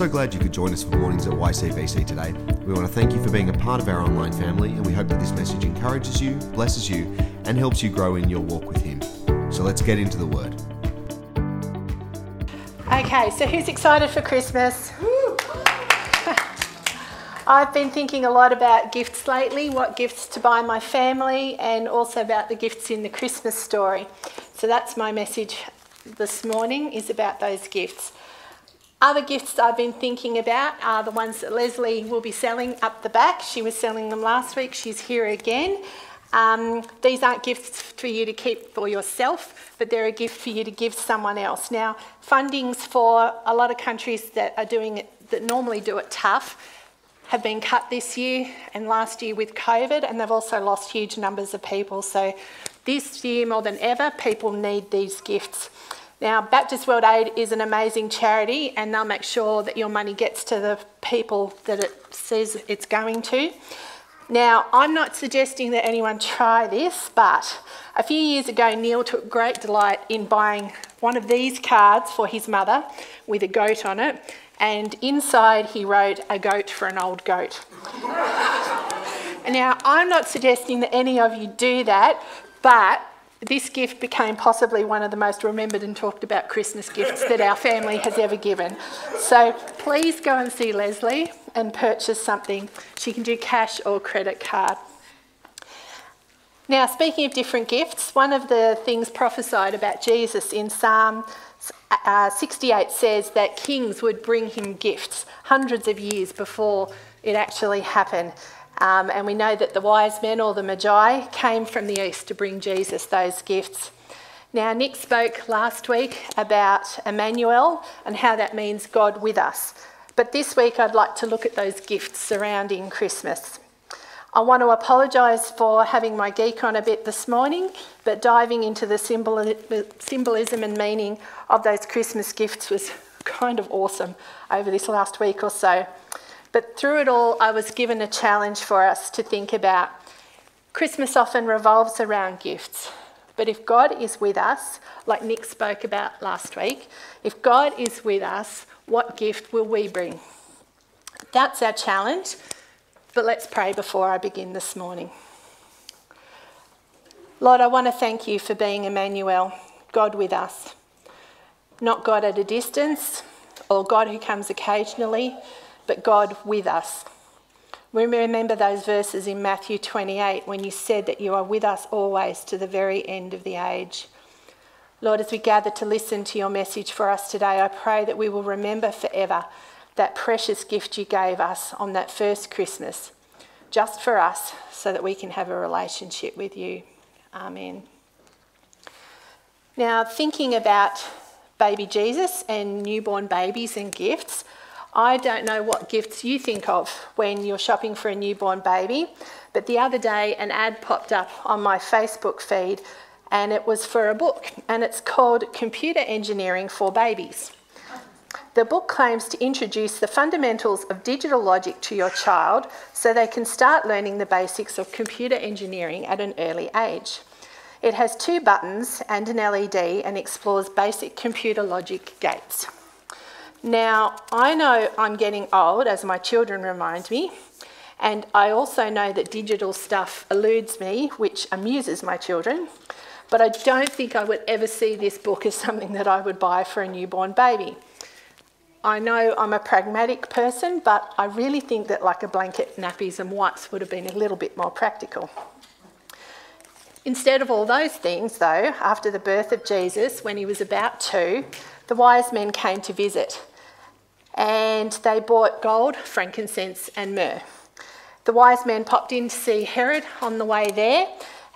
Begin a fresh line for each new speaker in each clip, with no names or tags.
so glad you could join us for Mornings at YCBC today. We want to thank you for being a part of our online family, and we hope that this message encourages you, blesses you, and helps you grow in your walk with Him. So let's get into the Word.
Okay, so who's excited for Christmas? I've been thinking a lot about gifts lately, what gifts to buy my family, and also about the gifts in the Christmas story. So that's my message this morning is about those gifts. Other gifts I've been thinking about are the ones that Leslie will be selling up the back. She was selling them last week, she's here again. Um, these aren't gifts for you to keep for yourself, but they're a gift for you to give someone else. Now, fundings for a lot of countries that are doing it, that normally do it tough, have been cut this year and last year with COVID, and they've also lost huge numbers of people. So, this year more than ever, people need these gifts. Now, Baptist World Aid is an amazing charity, and they'll make sure that your money gets to the people that it says it's going to. Now, I'm not suggesting that anyone try this, but a few years ago, Neil took great delight in buying one of these cards for his mother with a goat on it, and inside he wrote a goat for an old goat. now, I'm not suggesting that any of you do that, but this gift became possibly one of the most remembered and talked about Christmas gifts that our family has ever given. So please go and see Leslie and purchase something. She can do cash or credit card. Now, speaking of different gifts, one of the things prophesied about Jesus in Psalm uh, 68 says that kings would bring him gifts hundreds of years before it actually happened. Um, and we know that the wise men or the magi came from the east to bring Jesus those gifts. Now, Nick spoke last week about Emmanuel and how that means God with us. But this week, I'd like to look at those gifts surrounding Christmas. I want to apologise for having my geek on a bit this morning, but diving into the symbolism and meaning of those Christmas gifts was kind of awesome over this last week or so. But through it all, I was given a challenge for us to think about. Christmas often revolves around gifts. But if God is with us, like Nick spoke about last week, if God is with us, what gift will we bring? That's our challenge. But let's pray before I begin this morning. Lord, I want to thank you for being Emmanuel, God with us. Not God at a distance or God who comes occasionally, but God with us. We remember those verses in Matthew 28 when you said that you are with us always to the very end of the age. Lord, as we gather to listen to your message for us today, I pray that we will remember forever that precious gift you gave us on that first Christmas, just for us, so that we can have a relationship with you. Amen. Now, thinking about baby Jesus and newborn babies and gifts, I don't know what gifts you think of when you're shopping for a newborn baby, but the other day an ad popped up on my Facebook feed and it was for a book and it's called Computer Engineering for Babies. The book claims to introduce the fundamentals of digital logic to your child so they can start learning the basics of computer engineering at an early age. It has two buttons and an LED and explores basic computer logic gates. Now, I know I'm getting old, as my children remind me, and I also know that digital stuff eludes me, which amuses my children, but I don't think I would ever see this book as something that I would buy for a newborn baby. I know I'm a pragmatic person, but I really think that like a blanket, nappies, and wipes would have been a little bit more practical. Instead of all those things, though, after the birth of Jesus, when he was about two, the wise men came to visit and they bought gold, frankincense, and myrrh. The wise men popped in to see Herod on the way there,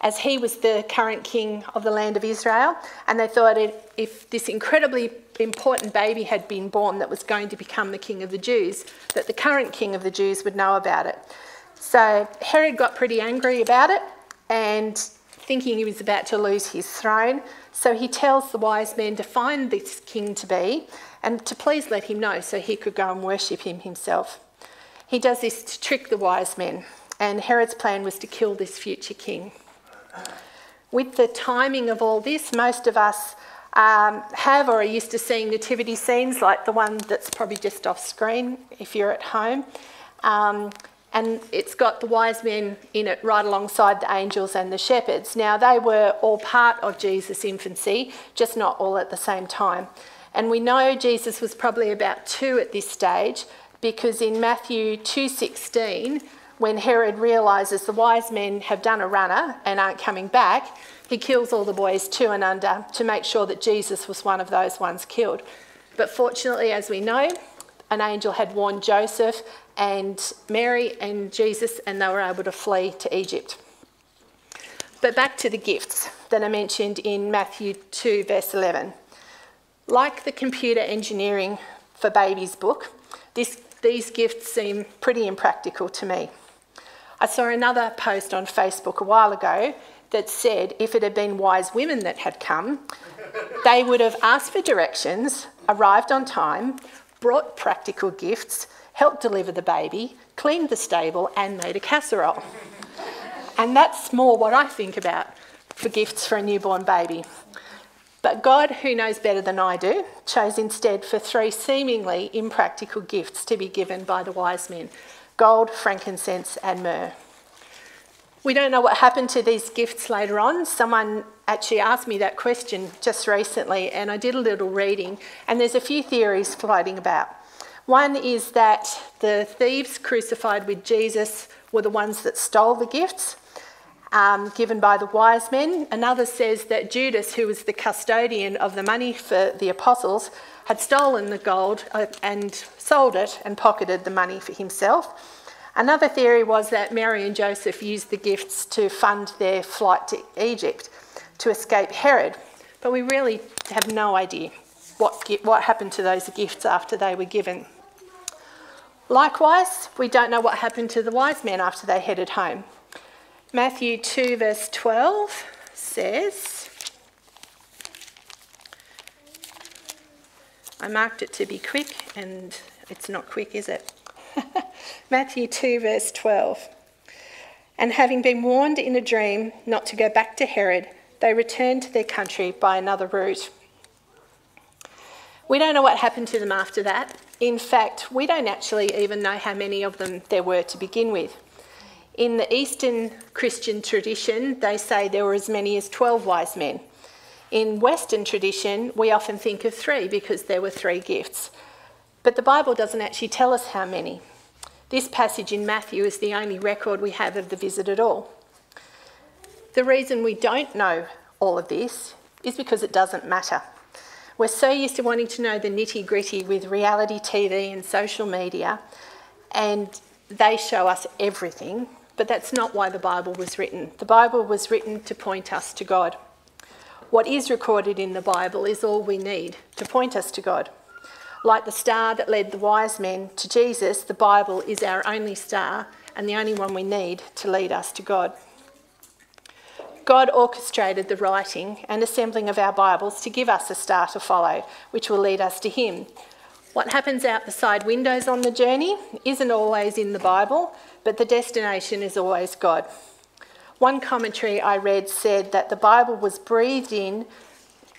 as he was the current king of the land of Israel, and they thought if this incredibly important baby had been born that was going to become the king of the Jews, that the current king of the Jews would know about it. So Herod got pretty angry about it and thinking he was about to lose his throne. So he tells the wise men to find this king to be and to please let him know so he could go and worship him himself. He does this to trick the wise men, and Herod's plan was to kill this future king. With the timing of all this, most of us um, have or are used to seeing nativity scenes like the one that's probably just off screen if you're at home. Um, and it's got the wise men in it right alongside the angels and the shepherds. Now, they were all part of Jesus' infancy, just not all at the same time. And we know Jesus was probably about two at this stage because in Matthew 2:16, when Herod realizes the wise men have done a runner and aren't coming back, he kills all the boys two and under to make sure that Jesus was one of those ones killed. But fortunately, as we know, an angel had warned Joseph and Mary and Jesus, and they were able to flee to Egypt. But back to the gifts that I mentioned in Matthew 2, verse 11. Like the computer engineering for babies book, this, these gifts seem pretty impractical to me. I saw another post on Facebook a while ago that said if it had been wise women that had come, they would have asked for directions, arrived on time, brought practical gifts, helped deliver the baby, cleaned the stable, and made a casserole. And that's more what I think about for gifts for a newborn baby. But God, who knows better than I do, chose instead for three seemingly impractical gifts to be given by the wise men gold, frankincense, and myrrh. We don't know what happened to these gifts later on. Someone actually asked me that question just recently, and I did a little reading, and there's a few theories floating about. One is that the thieves crucified with Jesus were the ones that stole the gifts um, given by the wise men. Another says that Judas, who was the custodian of the money for the apostles, had stolen the gold uh, and sold it and pocketed the money for himself. Another theory was that Mary and Joseph used the gifts to fund their flight to Egypt to escape Herod. But we really have no idea what, what happened to those gifts after they were given. Likewise, we don't know what happened to the wise men after they headed home. Matthew 2, verse 12 says, I marked it to be quick, and it's not quick, is it? Matthew 2, verse 12. And having been warned in a dream not to go back to Herod, they returned to their country by another route. We don't know what happened to them after that. In fact, we don't actually even know how many of them there were to begin with. In the Eastern Christian tradition, they say there were as many as 12 wise men. In Western tradition, we often think of three because there were three gifts. But the Bible doesn't actually tell us how many. This passage in Matthew is the only record we have of the visit at all. The reason we don't know all of this is because it doesn't matter. We're so used to wanting to know the nitty gritty with reality TV and social media, and they show us everything but that's not why the Bible was written. The Bible was written to point us to God. What is recorded in the Bible is all we need to point us to God. Like the star that led the wise men to Jesus, the Bible is our only star and the only one we need to lead us to God. God orchestrated the writing and assembling of our Bibles to give us a star to follow, which will lead us to Him. What happens out the side windows on the journey isn't always in the Bible, but the destination is always God. One commentary I read said that the Bible was breathed in,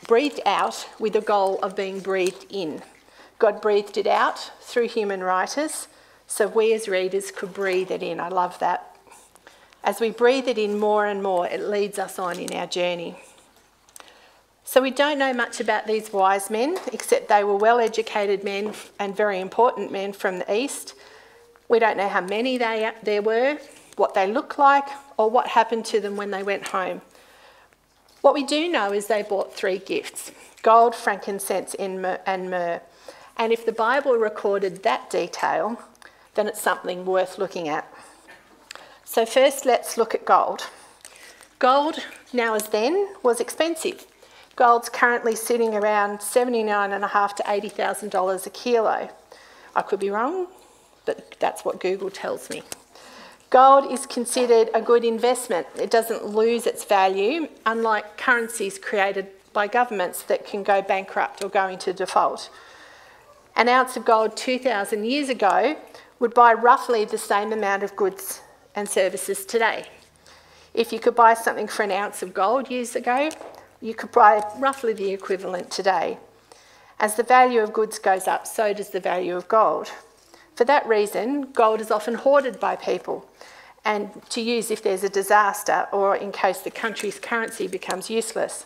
breathed out with the goal of being breathed in. God breathed it out through human writers, so we as readers could breathe it in. I love that. As we breathe it in more and more, it leads us on in our journey. So we don't know much about these wise men, except they were well educated men and very important men from the East we don't know how many they, there were, what they looked like, or what happened to them when they went home. What we do know is they bought three gifts gold, frankincense, and myrrh. And if the Bible recorded that detail, then it's something worth looking at. So, first, let's look at gold. Gold, now as then, was expensive. Gold's currently sitting around $79,500 to $80,000 a kilo. I could be wrong, but that's what Google tells me. Gold is considered a good investment. It doesn't lose its value, unlike currencies created by governments that can go bankrupt or go into default. An ounce of gold 2,000 years ago would buy roughly the same amount of goods and services today. If you could buy something for an ounce of gold years ago, you could buy roughly the equivalent today. As the value of goods goes up, so does the value of gold. For that reason, gold is often hoarded by people and to use if there's a disaster or in case the country's currency becomes useless.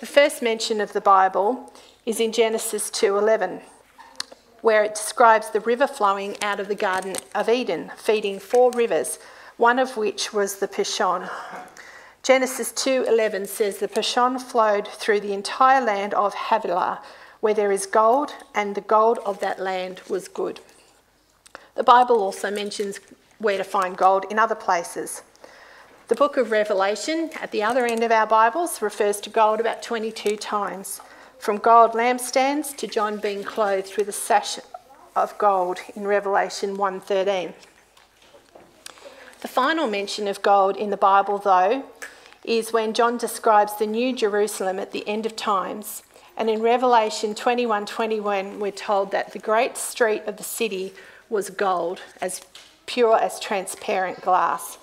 The first mention of the Bible is in Genesis 2:11, where it describes the river flowing out of the garden of Eden, feeding four rivers, one of which was the Pishon. Genesis 2:11 says the Pishon flowed through the entire land of Havilah, where there is gold, and the gold of that land was good. The Bible also mentions where to find gold in other places. The book of Revelation, at the other end of our Bibles, refers to gold about 22 times, from gold lampstands to John being clothed with a sash of gold in Revelation 1:13. The final mention of gold in the Bible, though, is when John describes the new Jerusalem at the end of times. And in Revelation 21:21, we're told that the great street of the city was gold, as pure as transparent glass.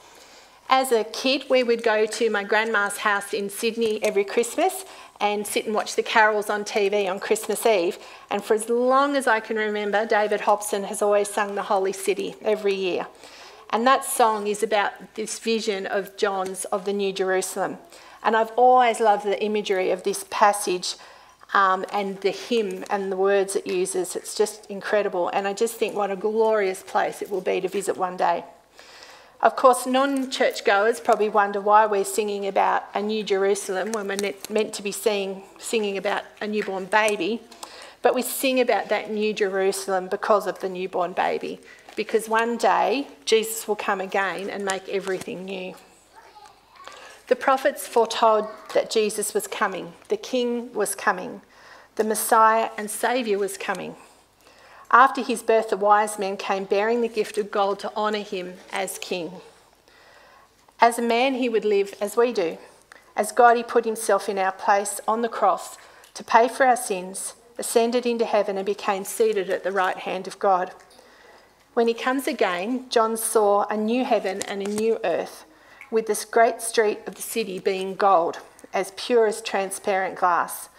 As a kid, we would go to my grandma's house in Sydney every Christmas and sit and watch the carols on TV on Christmas Eve. And for as long as I can remember, David Hobson has always sung The Holy City every year. And that song is about this vision of John's of the New Jerusalem. And I've always loved the imagery of this passage um, and the hymn and the words it uses. It's just incredible. And I just think what a glorious place it will be to visit one day. Of course, non churchgoers probably wonder why we're singing about a new Jerusalem when we're meant to be sing, singing about a newborn baby. But we sing about that new Jerusalem because of the newborn baby, because one day Jesus will come again and make everything new. The prophets foretold that Jesus was coming, the King was coming, the Messiah and Saviour was coming. After his birth, the wise men came bearing the gift of gold to honour him as king. As a man, he would live as we do. As God, he put himself in our place on the cross to pay for our sins, ascended into heaven, and became seated at the right hand of God. When he comes again, John saw a new heaven and a new earth, with this great street of the city being gold, as pure as transparent glass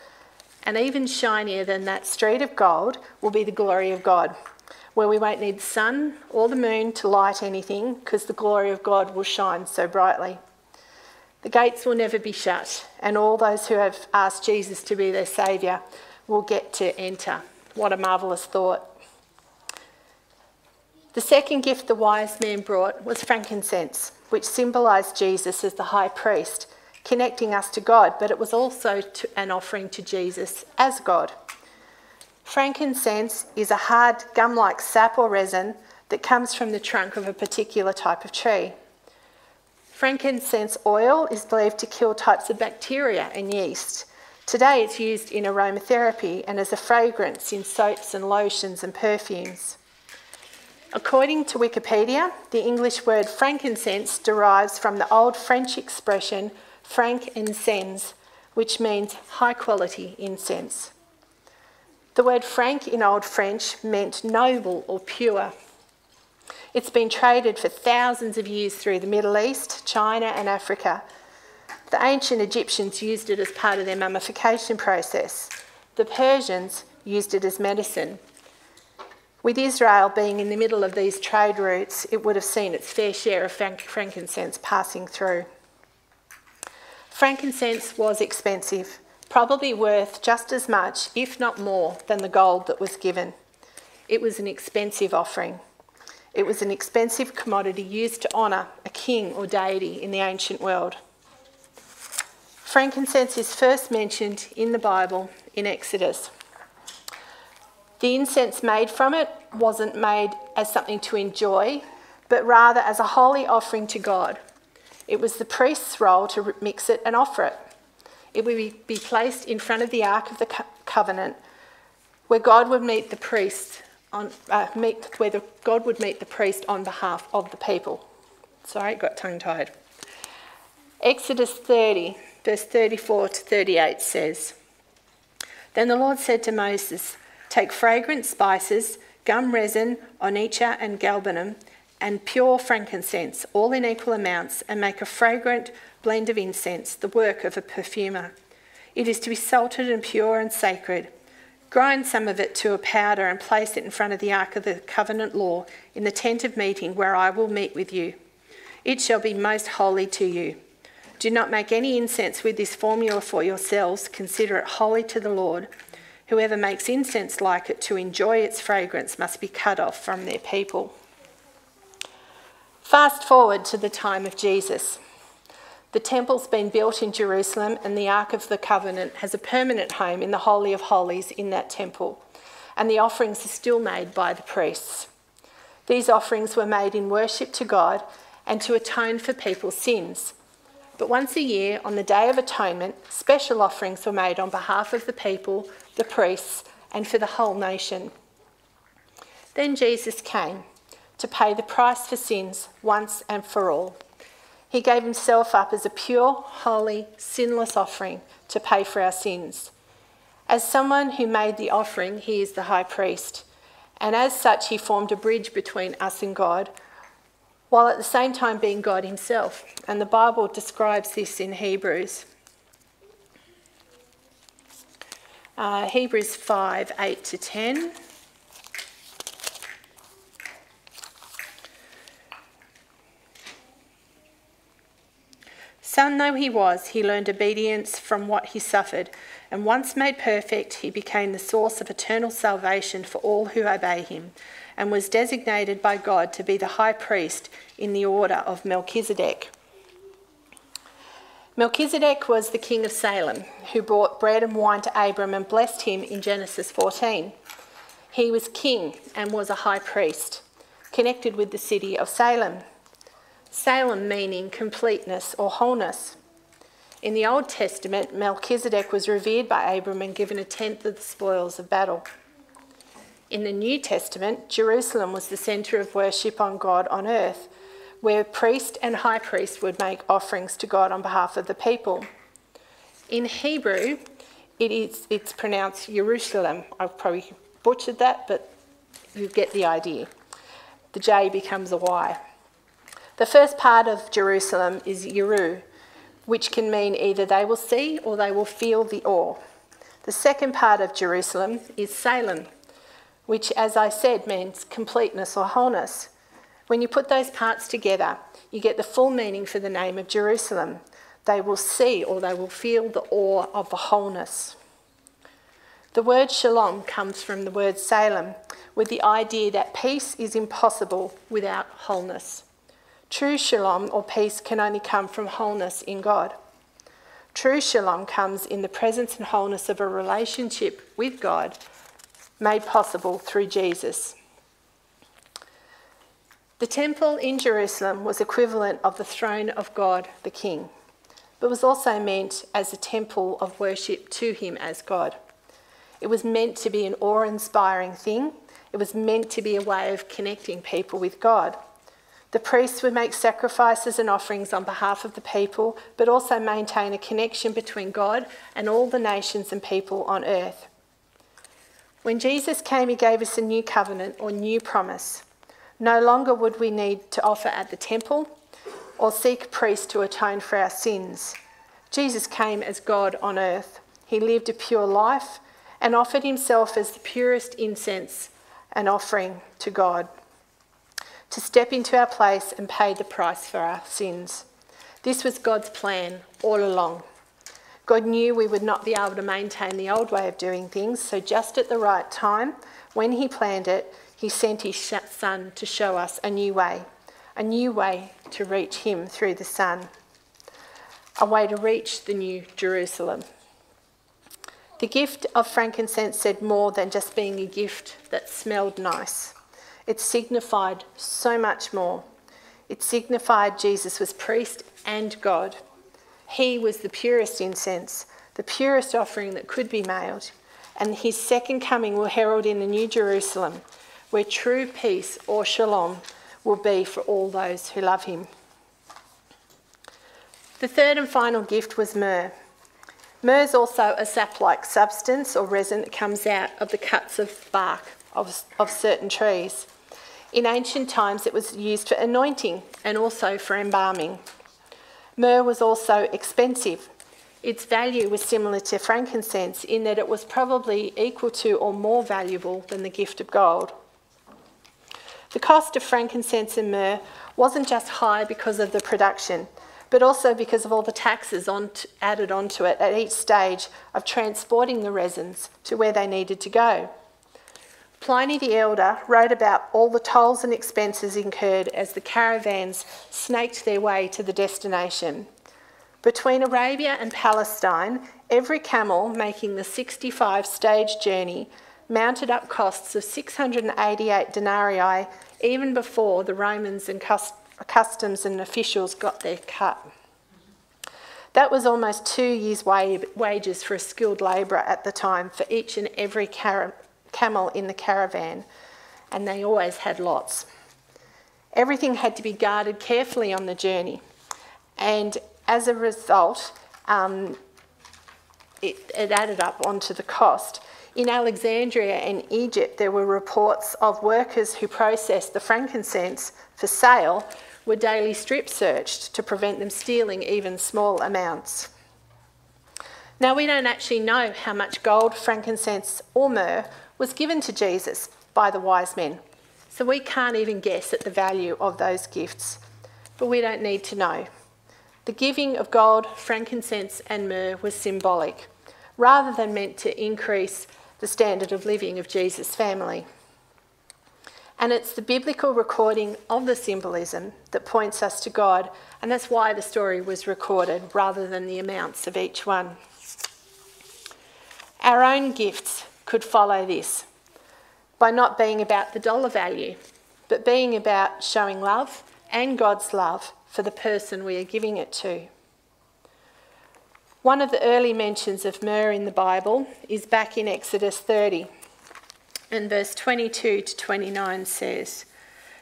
and even shinier than that street of gold will be the glory of God, where we won't need the sun or the moon to light anything because the glory of God will shine so brightly. The gates will never be shut, and all those who have asked Jesus to be their Saviour will get to enter. What a marvellous thought. The second gift the wise man brought was frankincense, which symbolised Jesus as the high priest connecting us to God, but it was also an offering to Jesus as God. Frankincense is a hard gum like sap or resin that comes from the trunk of a particular type of tree. Frankincense oil is believed to kill types of bacteria and yeast. Today it's used in aromatherapy and as a fragrance in soaps and lotions and perfumes. According to Wikipedia, the English word frankincense derives from the Old French expression frank incense, which means high quality incense. The word frank in Old French meant noble or pure. It's been traded for thousands of years through the Middle East, China, and Africa. The ancient Egyptians used it as part of their mummification process. The Persians used it as medicine. With Israel being in the middle of these trade routes, it would have seen its fair share of frankincense passing through. Frankincense was expensive, probably worth just as much, if not more, than the gold that was given. It was an expensive offering. It was an expensive commodity used to honour a king or deity in the ancient world. Frankincense is first mentioned in the Bible in Exodus. The incense made from it wasn't made as something to enjoy, but rather as a holy offering to God, it was the priest's role to mix it and offer it. It would be placed in front of the Ark of the Covenant, where God would meet the priest on uh, meet where the, God would meet the priest on behalf of the people. Sorry, got tongue tied. Exodus 30, verse 34 to 38 says, Then the Lord said to Moses, Take fragrant spices, gum resin, onycha, and galbanum, and pure frankincense, all in equal amounts, and make a fragrant blend of incense, the work of a perfumer. It is to be salted and pure and sacred. Grind some of it to a powder and place it in front of the ark of the covenant law in the tent of meeting where I will meet with you. It shall be most holy to you. Do not make any incense with this formula for yourselves. Consider it holy to the Lord. Whoever makes incense like it to enjoy its fragrance must be cut off from their people. Fast forward to the time of Jesus. The temple's been built in Jerusalem, and the Ark of the Covenant has a permanent home in the Holy of Holies in that temple, and the offerings are still made by the priests. These offerings were made in worship to God and to atone for people's sins. But once a year, on the Day of Atonement, special offerings were made on behalf of the people, the priests, and for the whole nation. Then Jesus came to pay the price for sins once and for all. He gave himself up as a pure, holy, sinless offering to pay for our sins. As someone who made the offering, he is the high priest. And as such, he formed a bridge between us and God, while at the same time being God himself. And the Bible describes this in Hebrews. Uh, Hebrews 5 8 to 10. Son though he was, he learned obedience from what he suffered, and once made perfect, he became the source of eternal salvation for all who obey him, and was designated by God to be the high priest in the order of Melchizedek. Melchizedek was the king of Salem, who brought bread and wine to Abram and blessed him in Genesis 14. He was king and was a high priest, connected with the city of Salem. Salem meaning completeness or wholeness. In the Old Testament, Melchizedek was revered by Abram and given a tenth of the spoils of battle. In the New Testament, Jerusalem was the centre of worship on God on earth, where priest and high priest would make offerings to God on behalf of the people. In Hebrew, it is, it's pronounced Jerusalem. I've probably butchered that, but you get the idea. The J becomes a Y. The first part of Jerusalem is Yeru, which can mean either they will see or they will feel the awe. The second part of Jerusalem is Salem, which, as I said, means completeness or wholeness. When you put those parts together, you get the full meaning for the name of Jerusalem. They will see or they will feel the awe of the wholeness. The word shalom comes from the word Salem, with the idea that peace is impossible without wholeness. True shalom or peace can only come from wholeness in God. True shalom comes in the presence and wholeness of a relationship with God made possible through Jesus. The temple in Jerusalem was equivalent of the throne of God the King, but was also meant as a temple of worship to him as God. It was meant to be an awe inspiring thing, it was meant to be a way of connecting people with God. The priests would make sacrifices and offerings on behalf of the people, but also maintain a connection between God and all the nations and people on earth. When Jesus came, he gave us a new covenant or new promise. No longer would we need to offer at the temple or seek a priest to atone for our sins. Jesus came as God on earth. He lived a pure life and offered himself as the purest incense and offering to God to step into our place and pay the price for our sins. This was God's plan all along. God knew we would not be able to maintain the old way of doing things, so just at the right time, when He planned it, He sent His Son to show us a new way, a new way to reach Him through the Son, a way to reach the new Jerusalem. The gift of frankincense said more than just being a gift that smelled nice. It signified so much more. It signified Jesus was priest and God. He was the purest incense, the purest offering that could be made. And his second coming will herald in the New Jerusalem, where true peace or shalom will be for all those who love him. The third and final gift was myrrh. Myrrh is also a sap like substance or resin that comes out of the cuts of bark of, of certain trees. In ancient times, it was used for anointing and also for embalming. Myrrh was also expensive. Its value was similar to frankincense in that it was probably equal to or more valuable than the gift of gold. The cost of frankincense and myrrh wasn't just high because of the production, but also because of all the taxes on added onto it at each stage of transporting the resins to where they needed to go. Pliny the Elder wrote about all the tolls and expenses incurred as the caravans snaked their way to the destination. Between Arabia and Palestine, every camel making the 65 stage journey mounted up costs of 688 denarii even before the Romans and customs and officials got their cut. That was almost two years' wages for a skilled labourer at the time for each and every camel in the caravan, and they always had lots. Everything had to be guarded carefully on the journey, and as a result, um, it, it added up onto the cost. In Alexandria and Egypt, there were reports of workers who processed the frankincense for sale were daily strip searched to prevent them stealing even small amounts. Now, we don't actually know how much gold, frankincense, or myrrh was given to Jesus by the wise men. So we can't even guess at the value of those gifts. But we don't need to know. The giving of gold, frankincense, and myrrh was symbolic, rather than meant to increase the standard of living of Jesus' family. And it's the biblical recording of the symbolism that points us to God, and that's why the story was recorded rather than the amounts of each one. Our own gifts could follow this by not being about the dollar value, but being about showing love and God's love for the person we are giving it to. One of the early mentions of myrrh in the Bible is back in Exodus 30, and verse 22 to 29 says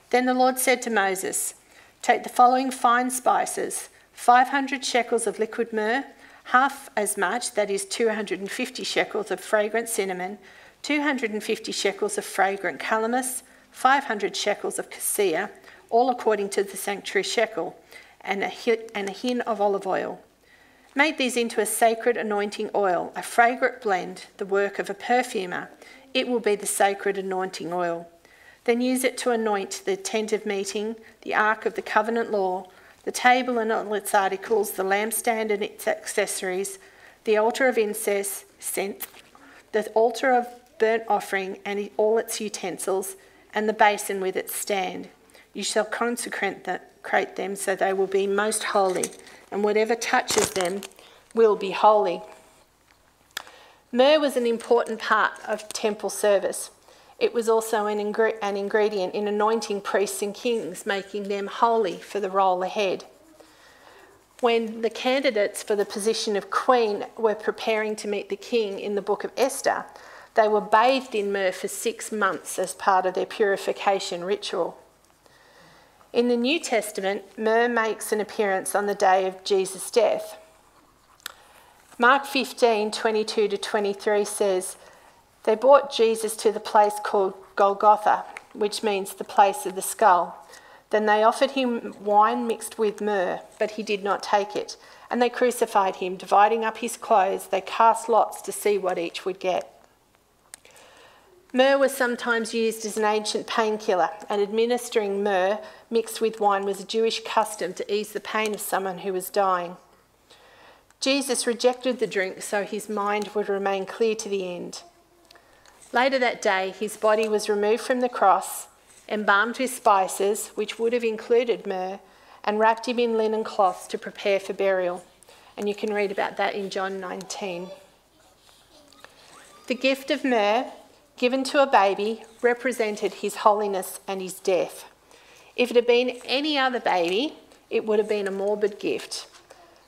Then the Lord said to Moses, Take the following fine spices 500 shekels of liquid myrrh half as much, that is 250 shekels of fragrant cinnamon, 250 shekels of fragrant calamus, 500 shekels of cassia, all according to the sanctuary shekel, and a, and a hin of olive oil. Make these into a sacred anointing oil, a fragrant blend, the work of a perfumer. It will be the sacred anointing oil. Then use it to anoint the tent of meeting, the ark of the covenant law, the table and all its articles, the lampstand and its accessories, the altar of incense, the altar of burnt offering and all its utensils, and the basin with its stand. You shall consecrate them so they will be most holy, and whatever touches them will be holy. Myrrh was an important part of temple service. It was also an, an ingredient in anointing priests and kings, making them holy for the role ahead. When the candidates for the position of queen were preparing to meet the king in the book of Esther, they were bathed in myrrh for six months as part of their purification ritual. In the New Testament, myrrh makes an appearance on the day of Jesus' death. Mark 15 22 to 23 says, they brought Jesus to the place called Golgotha, which means the place of the skull. Then they offered him wine mixed with myrrh, but he did not take it. And they crucified him, dividing up his clothes. They cast lots to see what each would get. Myrrh was sometimes used as an ancient painkiller, and administering myrrh mixed with wine was a Jewish custom to ease the pain of someone who was dying. Jesus rejected the drink so his mind would remain clear to the end. Later that day, his body was removed from the cross, embalmed with spices, which would have included myrrh, and wrapped him in linen cloths to prepare for burial. And you can read about that in John 19. The gift of myrrh, given to a baby, represented his holiness and his death. If it had been any other baby, it would have been a morbid gift.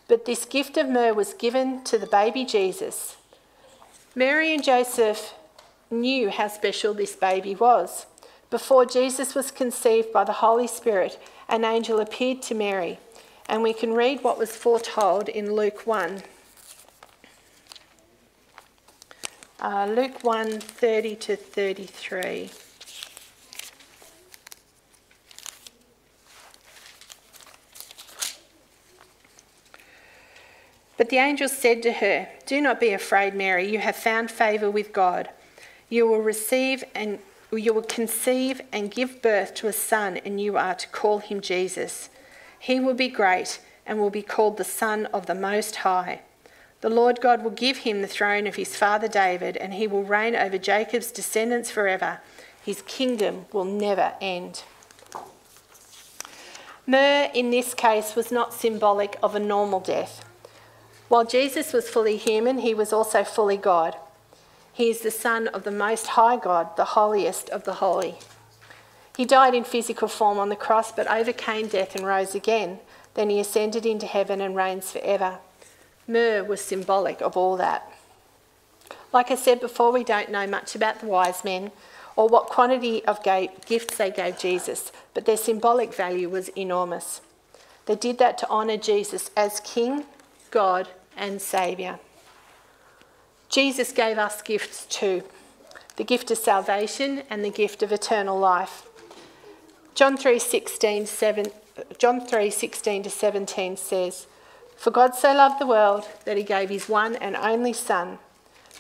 But this gift of myrrh was given to the baby Jesus. Mary and Joseph knew how special this baby was. Before Jesus was conceived by the Holy Spirit, an angel appeared to Mary, and we can read what was foretold in Luke 1. Uh, Luke 1 30 to 33. But the angel said to her, Do not be afraid, Mary, you have found favour with God. You will receive and you will conceive and give birth to a son, and you are to call him Jesus. He will be great and will be called the Son of the Most High. The Lord God will give him the throne of his father David, and he will reign over Jacob's descendants forever. His kingdom will never end. Myrrh, in this case, was not symbolic of a normal death. While Jesus was fully human, he was also fully God. He is the Son of the Most High God, the holiest of the holy. He died in physical form on the cross, but overcame death and rose again. Then he ascended into heaven and reigns forever. Myrrh was symbolic of all that. Like I said before, we don't know much about the wise men or what quantity of gifts they gave Jesus, but their symbolic value was enormous. They did that to honour Jesus as King, God, and Saviour. Jesus gave us gifts too the gift of salvation and the gift of eternal life. John 3:16 7 John 3:16 to 17 says, "For God so loved the world that he gave his one and only son,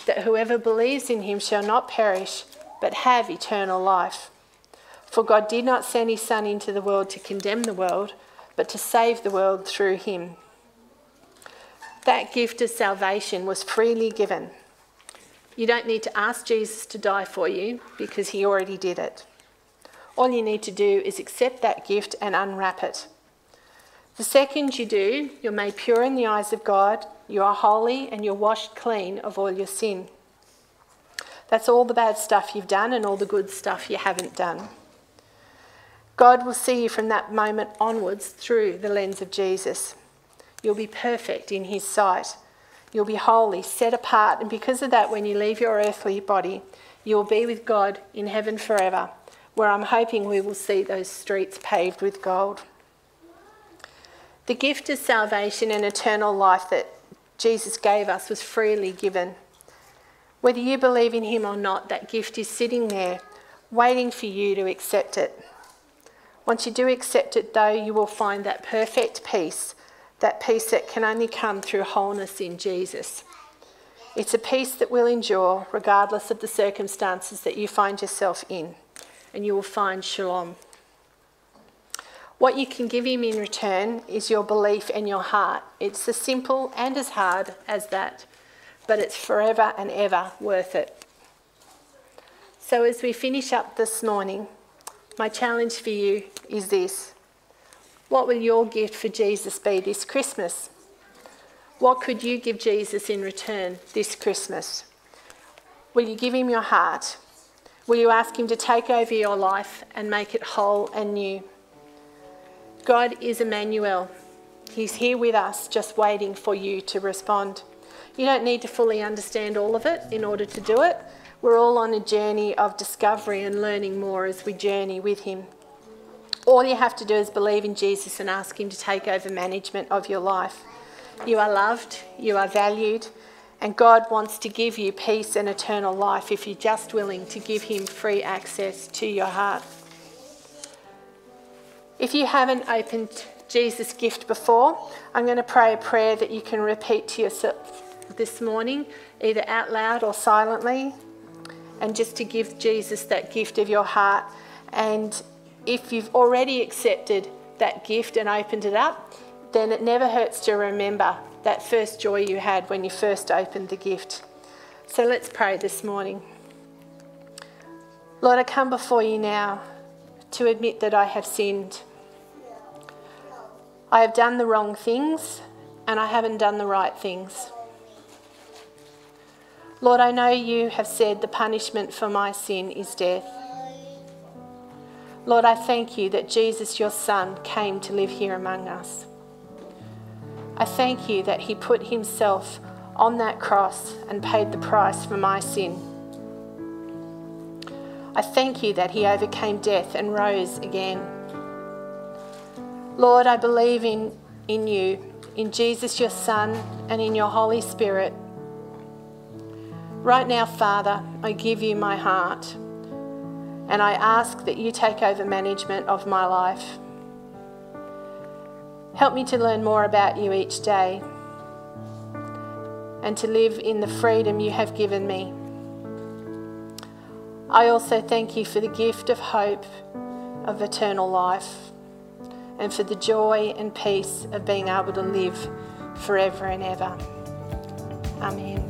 that whoever believes in him shall not perish, but have eternal life. For God did not send his son into the world to condemn the world, but to save the world through him." That gift of salvation was freely given. You don't need to ask Jesus to die for you because he already did it. All you need to do is accept that gift and unwrap it. The second you do, you're made pure in the eyes of God, you are holy, and you're washed clean of all your sin. That's all the bad stuff you've done and all the good stuff you haven't done. God will see you from that moment onwards through the lens of Jesus. You'll be perfect in His sight. You'll be holy, set apart, and because of that, when you leave your earthly body, you will be with God in heaven forever, where I'm hoping we will see those streets paved with gold. The gift of salvation and eternal life that Jesus gave us was freely given. Whether you believe in Him or not, that gift is sitting there waiting for you to accept it. Once you do accept it, though, you will find that perfect peace that peace that can only come through wholeness in Jesus. It's a peace that will endure regardless of the circumstances that you find yourself in, and you will find shalom. What you can give him in return is your belief and your heart. It's as simple and as hard as that, but it's forever and ever worth it. So, as we finish up this morning, my challenge for you is this what will your gift for Jesus be this Christmas? What could you give Jesus in return this Christmas? Will you give him your heart? Will you ask him to take over your life and make it whole and new? God is Emmanuel. He's here with us, just waiting for you to respond. You don't need to fully understand all of it in order to do it. We're all on a journey of discovery and learning more as we journey with Him. All you have to do is believe in Jesus and ask Him to take over management of your life. You are loved, you are valued, and God wants to give you peace and eternal life if you're just willing to give Him free access to your heart. If you haven't opened Jesus' gift before, I'm going to pray a prayer that you can repeat to yourself this morning, either out loud or silently, and just to give Jesus that gift of your heart. And if you've already accepted that gift and opened it up, then it never hurts to remember that first joy you had when you first opened the gift. So let's pray this morning. Lord, I come before you now to admit that I have sinned. I have done the wrong things and I haven't done the right things. Lord, I know you have said the punishment for my sin is death. Lord, I thank you that Jesus, your Son, came to live here among us. I thank you that he put himself on that cross and paid the price for my sin. I thank you that he overcame death and rose again. Lord, I believe in, in you, in Jesus, your Son, and in your Holy Spirit. Right now, Father, I give you my heart and I ask that you take over management of my life. Help me to learn more about you each day. and to live in the freedom you have given me. I also thank you for the gift of hope of eternal life and for the joy and peace of being able to live forever and ever. Amen.